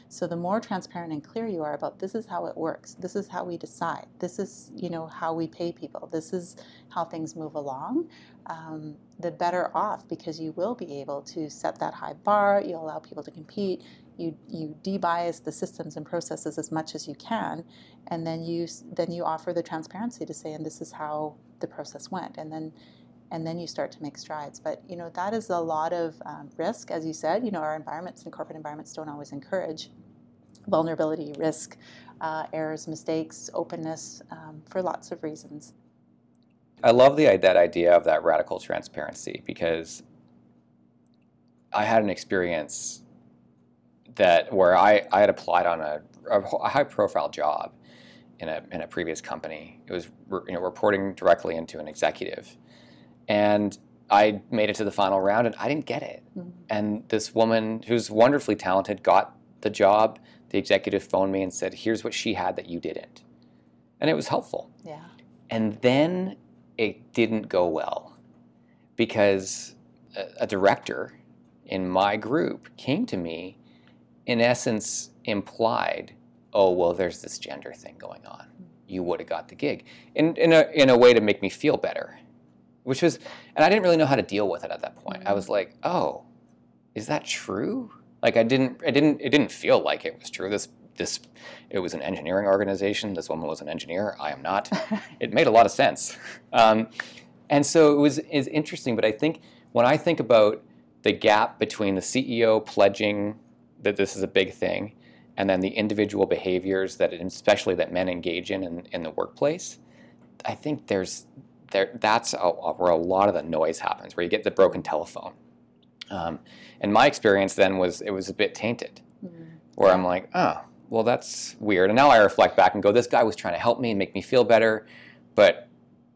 So the more transparent and clear you are about this is how it works, this is how we decide, this is you know how we pay people, this is how things move along, um, the better off because you will be able to set that high bar. You allow people to compete. You you debias the systems and processes as much as you can, and then you then you offer the transparency to say, and this is how the process went, and then and then you start to make strides. But you know that is a lot of um, risk, as you said. You know our environments and corporate environments don't always encourage vulnerability, risk, uh, errors, mistakes, openness um, for lots of reasons. I love the that idea of that radical transparency because I had an experience that where I, I had applied on a, a high profile job in a, in a previous company. It was you know reporting directly into an executive, and I made it to the final round and I didn't get it. Mhm. And this woman who's wonderfully talented got the job. The executive phoned me and said, "Here's what she had that you didn't," and it was helpful. Yeah. And then it didn't go well because a, a director in my group came to me, in essence, implied, oh, well, there's this gender thing going on. You would have got the gig. In, in, a, in a way to make me feel better, which was, and I didn't really know how to deal with it at that point. Mm-hmm. I was like, oh, is that true? Like I didn't, I didn't, it didn't feel like it was true. This, this, it was an engineering organization. This woman was an engineer. I am not. it made a lot of sense, um, and so it was is interesting. But I think when I think about the gap between the CEO pledging that this is a big thing, and then the individual behaviors that, especially that men engage in in, in the workplace, I think there's there that's a, where a lot of the noise happens, where you get the broken telephone. Um, and my experience then was it was a bit tainted, mm-hmm. where I'm like, oh, well, that's weird. And now I reflect back and go, this guy was trying to help me and make me feel better, but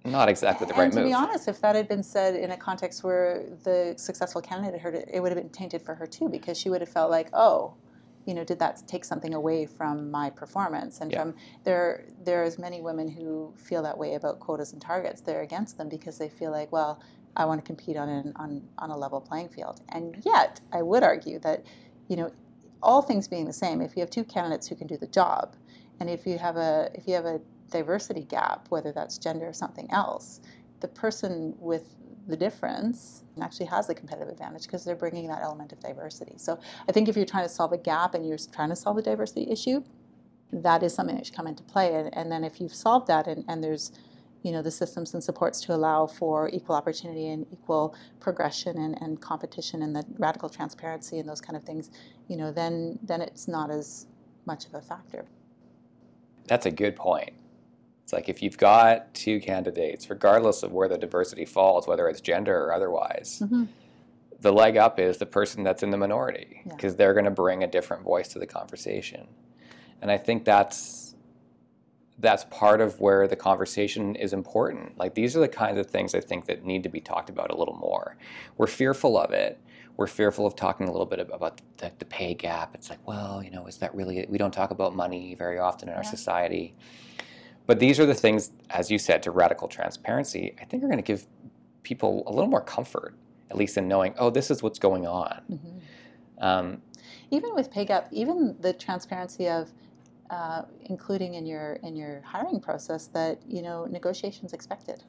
not exactly the and right to move. To be honest, if that had been said in a context where the successful candidate heard it, it would have been tainted for her too, because she would have felt like, oh, you know, did that take something away from my performance? And yeah. from there, there's many women who feel that way about quotas and targets. They're against them because they feel like, well, I want to compete on an, on on a level playing field. And yet, I would argue that, you know, all things being the same, if you have two candidates who can do the job, and if you have a if you have a diversity gap, whether that's gender or something else, the person with the difference actually has a competitive advantage because they're bringing that element of diversity. So I think if you're trying to solve a gap and you're trying to solve a diversity issue, that is something that should come into play. And, and then if you've solved that and, and there's you know the systems and supports to allow for equal opportunity and equal progression and, and competition and the radical transparency and those kind of things, you know, then then it's not as much of a factor. That's a good point. It's like if you've got two candidates, regardless of where the diversity falls, whether it's gender or otherwise, mm-hmm. the leg up is the person that's in the minority because yeah. they're going to bring a different voice to the conversation. And I think that's that's part of where the conversation is important. Like these are the kinds of things I think that need to be talked about a little more. We're fearful of it. We're fearful of talking a little bit about the, the pay gap. It's like, well, you know, is that really? We don't talk about money very often in our society. But these are the things, as you said, to radical transparency, I think are going to give people a little more comfort, at least in knowing, oh, this is what's going on. Mm-hmm. Um, even with pay gap, even the transparency of uh, including in your in your hiring process that you know negotiations expected,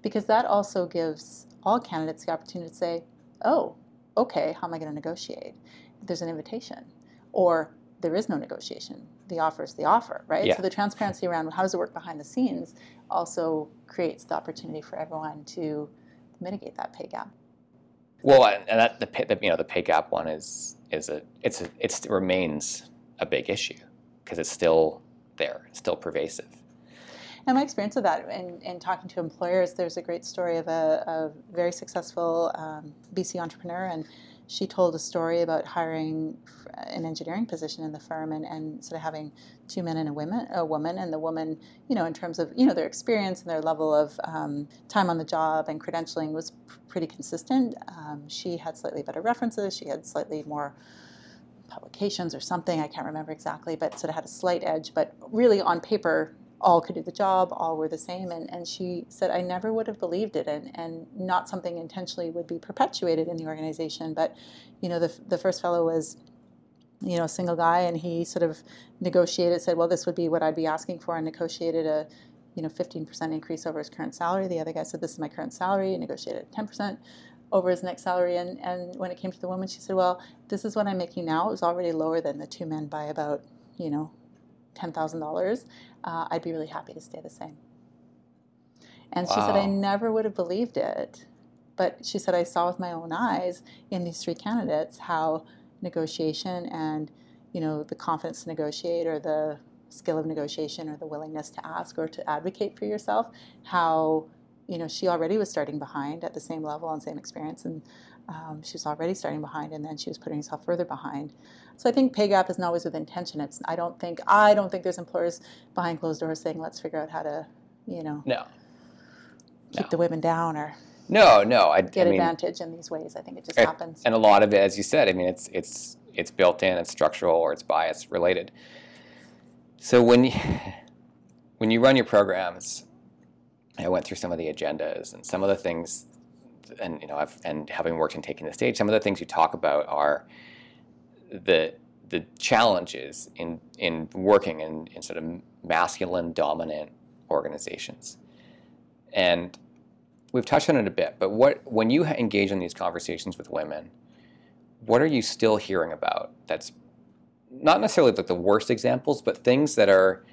because that also gives all candidates the opportunity to say, oh, okay, how am I going to negotiate? There's an invitation, or there is no negotiation. The offer is the offer, right? Yeah. So the transparency around how does it work behind the scenes also creates the opportunity for everyone to mitigate that pay gap. Well, and that the, the you know the pay gap one is is a it's a, it remains a big issue because it's still there, it's still pervasive. And my experience of that in, in talking to employers, there's a great story of a, a very successful um, BC entrepreneur and she told a story about hiring an engineering position in the firm and, and sort of having two men and a woman, a woman, and the woman, you know, in terms of you know their experience and their level of um, time on the job and credentialing was pr- pretty consistent. Um, she had slightly better references. She had slightly more publications or something. I can't remember exactly, but sort of had a slight edge. But really, on paper, all could do the job, all were the same. And, and she said, I never would have believed it, and, and not something intentionally would be perpetuated in the organization. But, you know, the, the first fellow was, you know, a single guy, and he sort of negotiated, said, well, this would be what I'd be asking for, and negotiated a, you know, 15% increase over his current salary. The other guy said, this is my current salary, and negotiated 10% over his next salary. And, and when it came to the woman, she said, well, this is what I'm making now. It was already lower than the two men by about, you know, $10,000, uh, I'd be really happy to stay the same. And wow. she said, I never would have believed it. But she said, I saw with my own eyes in these three candidates how negotiation and, you know, the confidence to negotiate or the skill of negotiation or the willingness to ask or to advocate for yourself, how, you know, she already was starting behind at the same level and same experience. And um, she was already starting behind and then she was putting herself further behind. So I think pay gap isn't always with intention. It's I don't think I don't think there's employers behind closed doors saying let's figure out how to you know no keep no. the women down or no no I get I advantage in these ways. I think it just happens. And a lot of it, as you said, I mean it's it's it's built in, it's structural or it's bias related. So when you when you run your programs, I went through some of the agendas and some of the things and you know I've and having worked in taking the stage, some of the things you talk about are the the challenges in in working in, in sort of masculine dominant organizations. And we've touched on it a bit, but what when you engage in these conversations with women, what are you still hearing about that's not necessarily like the worst examples, but things that are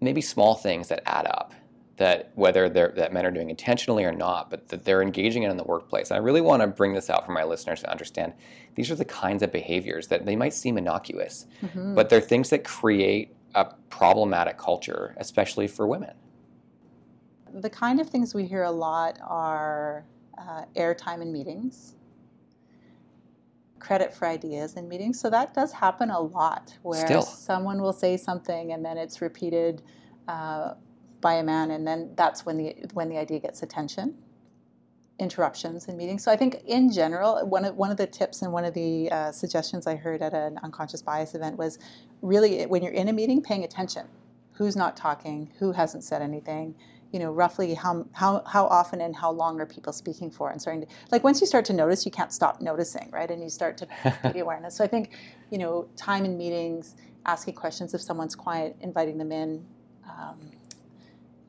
maybe small things that add up that whether that men are doing intentionally or not, but that they're engaging in in the workplace. And I really want to bring this out for my listeners to understand these are the kinds of behaviors that they might seem innocuous, mm-hmm. but they're things that create a problematic culture, especially for women. The kind of things we hear a lot are uh, airtime in meetings, credit for ideas in meetings. So that does happen a lot, where Still. someone will say something and then it's repeated. Uh, by a man, and then that's when the when the idea gets attention. Interruptions in meetings. So I think in general, one of one of the tips and one of the uh, suggestions I heard at an unconscious bias event was really when you're in a meeting, paying attention. Who's not talking? Who hasn't said anything? you know roughly how how how often and how long are people speaking for and starting to like once you start to notice you can't stop noticing right and you start to be awareness so i think you know time in meetings asking questions if someone's quiet inviting them in um,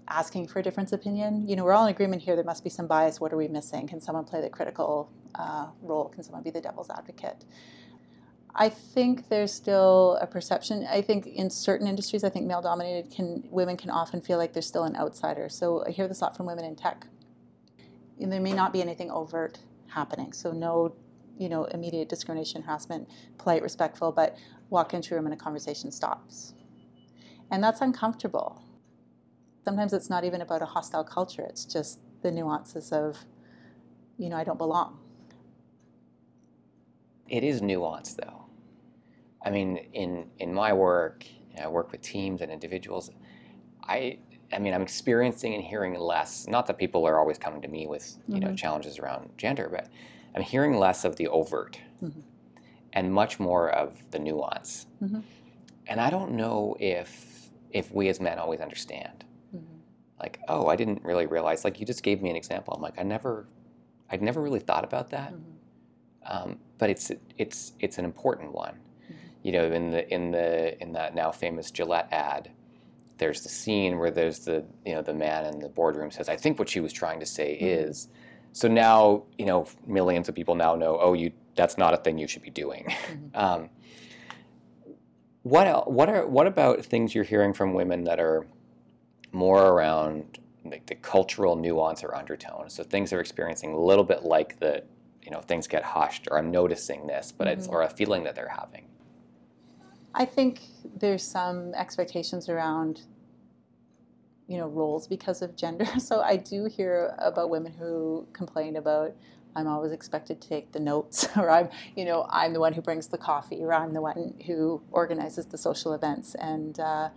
asking for a difference opinion. You know, we're all in agreement here. There must be some bias. What are we missing? Can someone play the critical uh, role? Can someone be the devil's advocate? I think there's still a perception. I think in certain industries, I think male-dominated can women can often feel like they're still an outsider. So I hear this a lot from women in tech. And there may not be anything overt happening. So no, you know, immediate discrimination, harassment, polite, respectful, but walk into a room and a conversation stops. And that's uncomfortable sometimes it's not even about a hostile culture, it's just the nuances of, you know, I don't belong. It is nuanced, though. I mean, in, in my work, you know, I work with teams and individuals. I, I mean, I'm experiencing and hearing less. Not that people are always coming to me with you mm-hmm. know challenges around gender, but I'm hearing less of the overt mm-hmm. and much more of the nuance. Mm-hmm. And I don't know if if we as men always understand like, oh, I didn't really realize. Like you just gave me an example. I'm like, I never, I'd never really thought about that. Mm-hmm. Um, but it's it's it's an important one. Mm-hmm. You know, in the in the in that now famous Gillette ad, there's the scene where there's the you know the man in the boardroom says, I think what she was trying to say mm-hmm. is. So now you know millions of people now know. Oh, you that's not a thing you should be doing. Mm-hmm. Um, what what are what about things you're hearing from women that are more around like the cultural nuance or undertone. So things are experiencing a little bit like the, you know, things get hushed, or I'm noticing this, but mm-hmm. it's or a feeling that they're having. I think there's some expectations around, you know, roles because of gender. So I do hear about women who complain about. I'm always expected to take the notes, or I'm, you know, I'm the one who brings the coffee, or I'm the one who organizes the social events, and uh,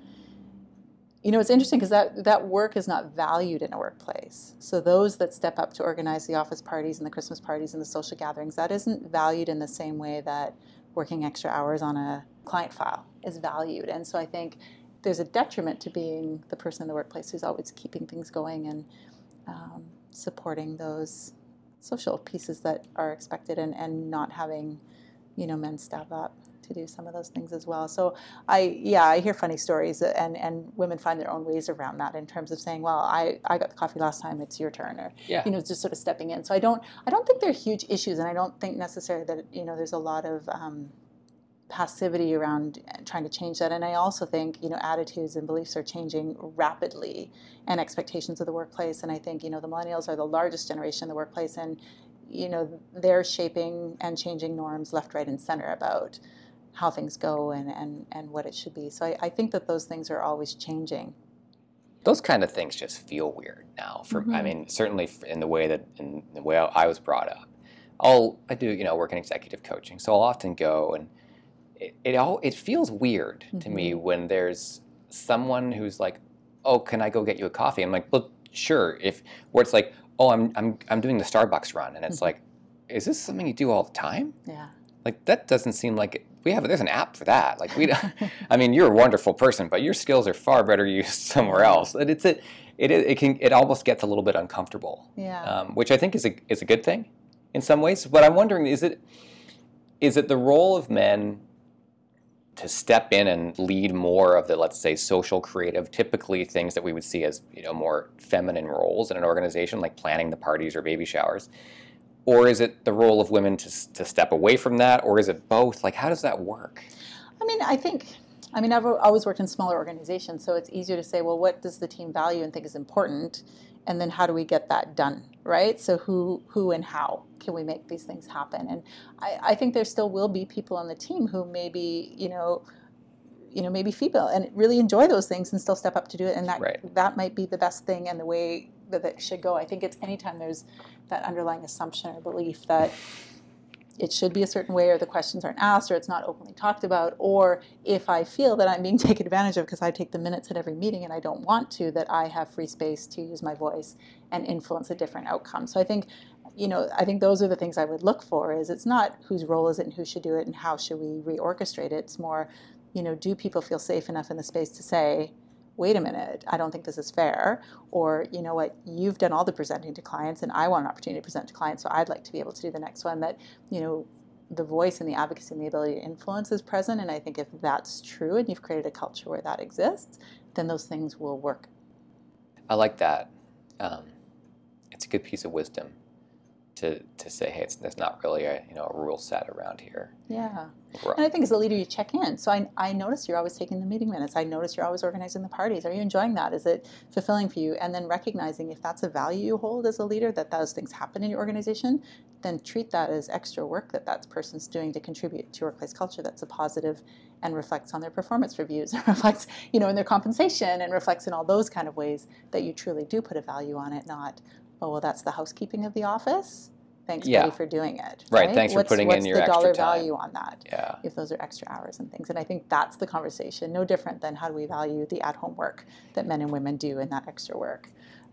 you know, it's interesting because that, that work is not valued in a workplace. So those that step up to organize the office parties and the Christmas parties and the social gatherings, that isn't valued in the same way that working extra hours on a client file is valued. And so I think there's a detriment to being the person in the workplace who's always keeping things going and um, supporting those social pieces that are expected and, and not having, you know, men step up to do some of those things as well. So I, yeah, I hear funny stories, and and women find their own ways around that in terms of saying, well, I, I got the coffee last time, it's your turn, or yeah. you know, just sort of stepping in. So I don't I don't think they're huge issues, and I don't think necessarily that you know there's a lot of um, passivity around trying to change that. And I also think you know attitudes and beliefs are changing rapidly, and expectations of the workplace. And I think you know the millennials are the largest generation in the workplace, and you know they're shaping and changing norms left, right, and center about how things go and, and, and what it should be. So I, I think that those things are always changing. Those kind of things just feel weird now. For mm-hmm. I mean, certainly in the way that in the way I was brought up. I'll I do you know work in executive coaching, so I'll often go and it, it all it feels weird mm-hmm. to me mm-hmm. when there's someone who's like, oh, can I go get you a coffee? I'm like, well, sure. If where it's like, oh, I'm I'm I'm doing the Starbucks run, and it's mm-hmm. like, is this something you do all the time? Yeah. Like that doesn't seem like it, we have there's an app for that. Like we, I mean, you're a wonderful person, but your skills are far better used somewhere else. And it's a, it it can it almost gets a little bit uncomfortable. Yeah. Um, which I think is a is a good thing, in some ways. But I'm wondering, is it is it the role of men to step in and lead more of the let's say social creative typically things that we would see as you know more feminine roles in an organization like planning the parties or baby showers or is it the role of women to, to step away from that? Or is it both? Like how does that work? I mean i think i mean i've always worked in smaller organizations so it's easier to say well what does the team value and think is important? And then how do we get that done right? So who who and how can we make these things happen? And i, I think there still will be people on the team who maybe you know you know maybe female and really enjoy those things and still step up to do it. And that Right. that might be the best thing and the way that it should go. I think it's anytime there's that underlying assumption or belief that it should be a certain way or the questions aren't asked or it's not openly talked about or if i feel that i'm being taken advantage of because i take the minutes at every meeting and i don't want to that i have free space to use my voice and influence a different outcome. So i think you know i think those are the things i would look for is it's not whose role is it and who should do it and how should we reorchestrate it. It's more you know do people feel safe enough in the space to say wait a minute, I don't think this is fair. Or, you know what, you've done all the presenting to clients and I want an opportunity to present to clients, so I'd like to be able to do the next one. That, you know, the voice and the advocacy and the ability to influence is present. And I think if that's true and you've created a culture where that exists, then those things will work. i like that um, it's a good piece of wisdom to, to say hey it's, there's not really a you know a rule set around here Yeah. We're- And I think as a leader, you check in. So I, I notice you're always taking the meeting minutes. I notice you're always organizing the parties. Are you enjoying that? Is it fulfilling for you? And then recognizing if that's a value you hold as a leader, that those things happen in your organization, then treat that as extra work that that person's doing to contribute to workplace culture that's a positive and reflects on their performance reviews and reflects, you know, in their compensation and reflects in all those kind of ways that you truly do put a value on it, not, oh, well, that's the housekeeping of the office. Thanks, Yeah. buddy, for doing it. Right, thanks for What's- putting in what's your the extra dollar time. value on that? yeah if those are extra hours and things. And I think that's the conversation, no different than how do we value the at home work that men and women do in that extra work.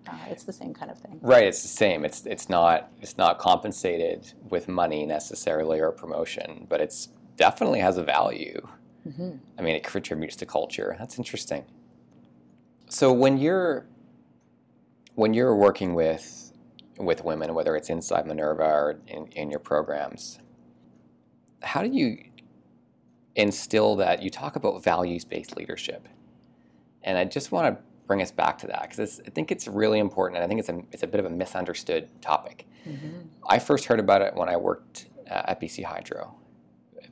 Uh, it's the same kind of thing. Right, it's the same. It's it's not it's not compensated with money necessarily or promotion, but it's definitely has a value. Mm-hmm. I mean, it contributes to culture. That's interesting. So when you're when you're working with with women, whether it's inside Minerva or in, in your programs, how do you instill that? You talk about values based leadership, and I just want to bring us back to that because I think it's really important, and I think it's a it's a bit of a misunderstood topic. hmm I first heard about it when I worked uh, at BC Hydro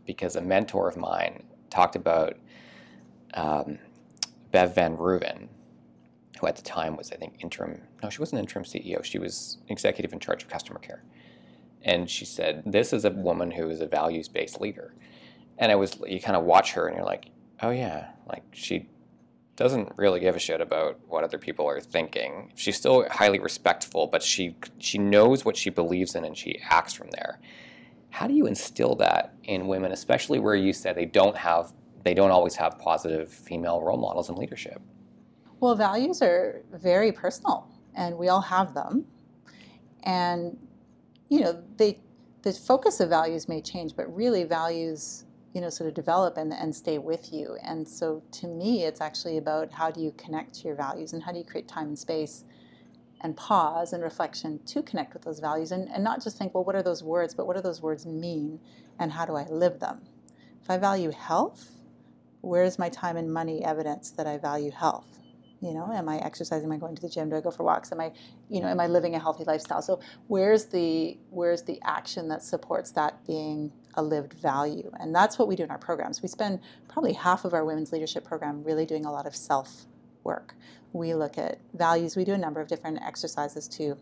because a mentor of mine talked about um, Bev Van Ruyven, who at the time was, I think, interim. No, she wasn't interim CEO. She was executive in charge of customer care. And she said, This is a woman who is a values based leader. And I was, you kind of watch her and you're like, Oh, yeah, like she doesn't really give a shit about what other people are thinking. She's still highly respectful, but she she knows what she believes in and she acts from there. How do you instill that in women, especially where you said they don't have they don't always have positive female role models in leadership? Well, values are very personal, and we all have them. And you know, they the focus of values may change, but really values you know sort of develop and, and stay with you. And so, to me, it's actually about how do you connect to your values and how do you create time and space and pause and reflection to connect with those values and, and not just think, well, what are those words, but what do those words mean and how do I live them? If I value health, where is my time and money evidence that I value health? You know, am I exercising? Am I going to the gym? Do I go for walks? Am I, you know, am I living a healthy lifestyle? So where's the where's the action that supports that being a lived value? And that's what we do in our programs. We spend probably half of our women's leadership program really doing a lot of self work. We look at values. We do a number of different exercises to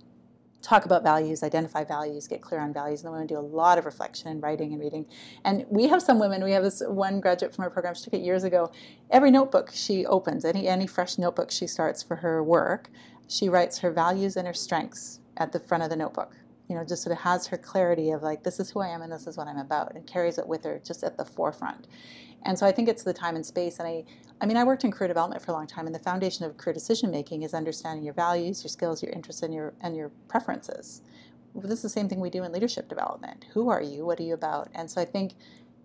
talk about values, identify values, get clear on values. And the women do a lot of reflection and writing and reading. And we have some women, we have this one graduate from our program, she took it years ago. Every notebook she opens, any, any fresh notebook she starts for her work, she writes her values and her strengths at the front of the notebook. You know, just sort of has her clarity of like, this is who I am and this is what I'm about, and carries it with her just at the forefront. And so I think it's the time and space. And I, I mean, I worked in career development for a long time, and the foundation of career decision making is understanding your values, your skills, your interests, and your and your preferences. This is the same thing we do in leadership development. Who are you? What are you about? And so I think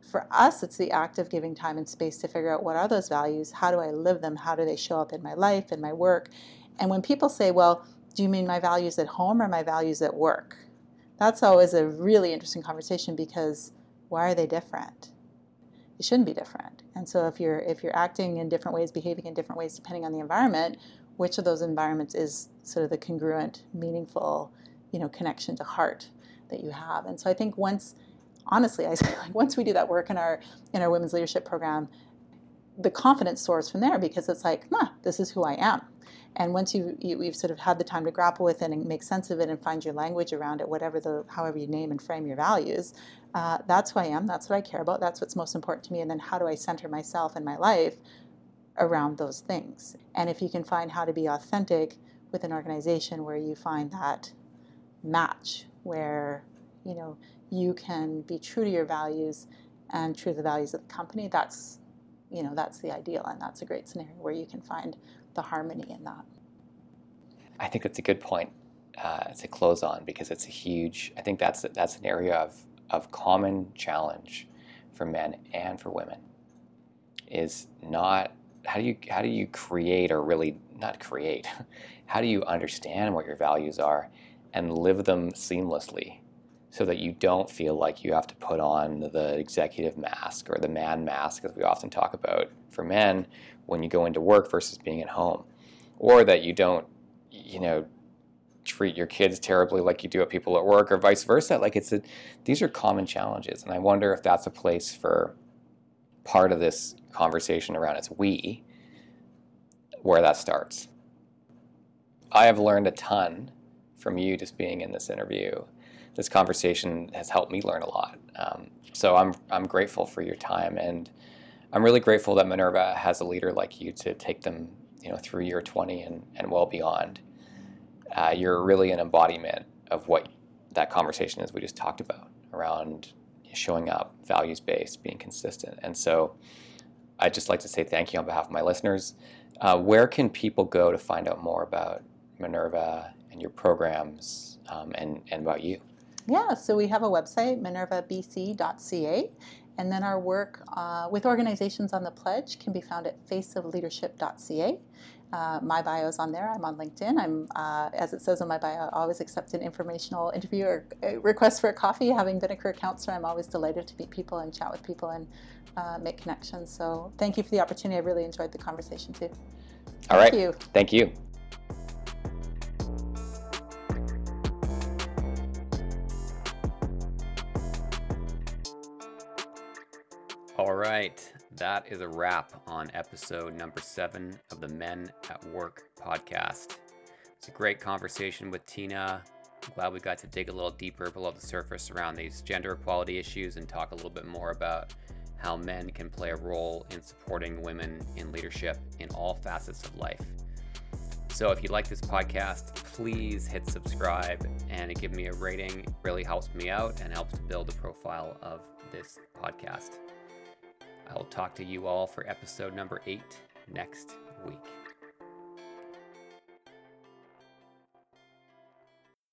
for us, it's the act of giving time and space to figure out what are those values, how do I live them, how do they show up in my life, in my work. And when people say, well, do you mean my values at home or my values at work? That's always a really interesting conversation because why are they different? It shouldn't be different. And so if you're if you're acting in different ways, behaving in different ways depending on the environment, which of those environments is sort of the congruent, meaningful, you know, connection to heart? that you have. And so I think once, honestly, I say like once we do that work in our in our women's leadership program, the confidence soars from there because it's like, nah, this is who I am. And once you, you have sort of had the time to grapple with it and make sense of it and find your language around it, whatever the however you name and frame your values, uh, that's who I am. That's what I care about. That's what's most important to me. And then how do I center myself and my life around those things? And if you can find how to be authentic with an organization where you find that match, where you know you can be true to your values and true to the values of the company, that's you know that's the ideal, and that's a great scenario where you can find the harmony in that. I think that's a good point uh, to close on because it's a huge. I think that's that's an area of of common challenge for men and for women. Is not how do you how do you create or really not create? How do you understand what your values are and live them seamlessly so that you don't feel like you have to put on the executive mask or the man mask, as we often talk about for men when you go into work versus being at home, or that you don't, you know, treat your kids terribly like you do at people at work, or vice versa. Like it's a, these are common challenges, and I wonder if that's a place for part of this conversation around it's we, where that starts. I have learned a ton from you just being in this interview. This conversation has helped me learn a lot. Um, so I'm I'm grateful for your time and I'm really grateful that Minerva has a leader like you to take them, you know, through year 20 and, and well beyond. Uh, you're really an embodiment of what that conversation is we just talked about around showing up, values based, being consistent. And so I'd just like to say thank you on behalf of my listeners. Uh, where can people go to find out more about Minerva and your programs um, and, and about you? Yeah, so we have a website, minervabc.ca, and then our work uh, with organizations on the pledge can be found at faceofleadership.ca. Uh, my bio is on there. I'm on LinkedIn. I'm, uh, as it says on my bio, I always accept an informational interview or request for a coffee. Having been a career counselor, I'm always delighted to meet people and chat with people and uh, make connections. So thank you for the opportunity. I really enjoyed the conversation too. All right. Thank you. Thank you. All right, that is a wrap on episode number seven of the Men at Work podcast. It's a great conversation with Tina. I'm glad we got to dig a little deeper below the surface around these gender equality issues and talk a little bit more about how men can play a role in supporting women in leadership in all facets of life. So if you like this podcast, please hit subscribe and give me a rating. It really helps me out and helps build the profile of this podcast. I'll talk to you all for episode number eight next week.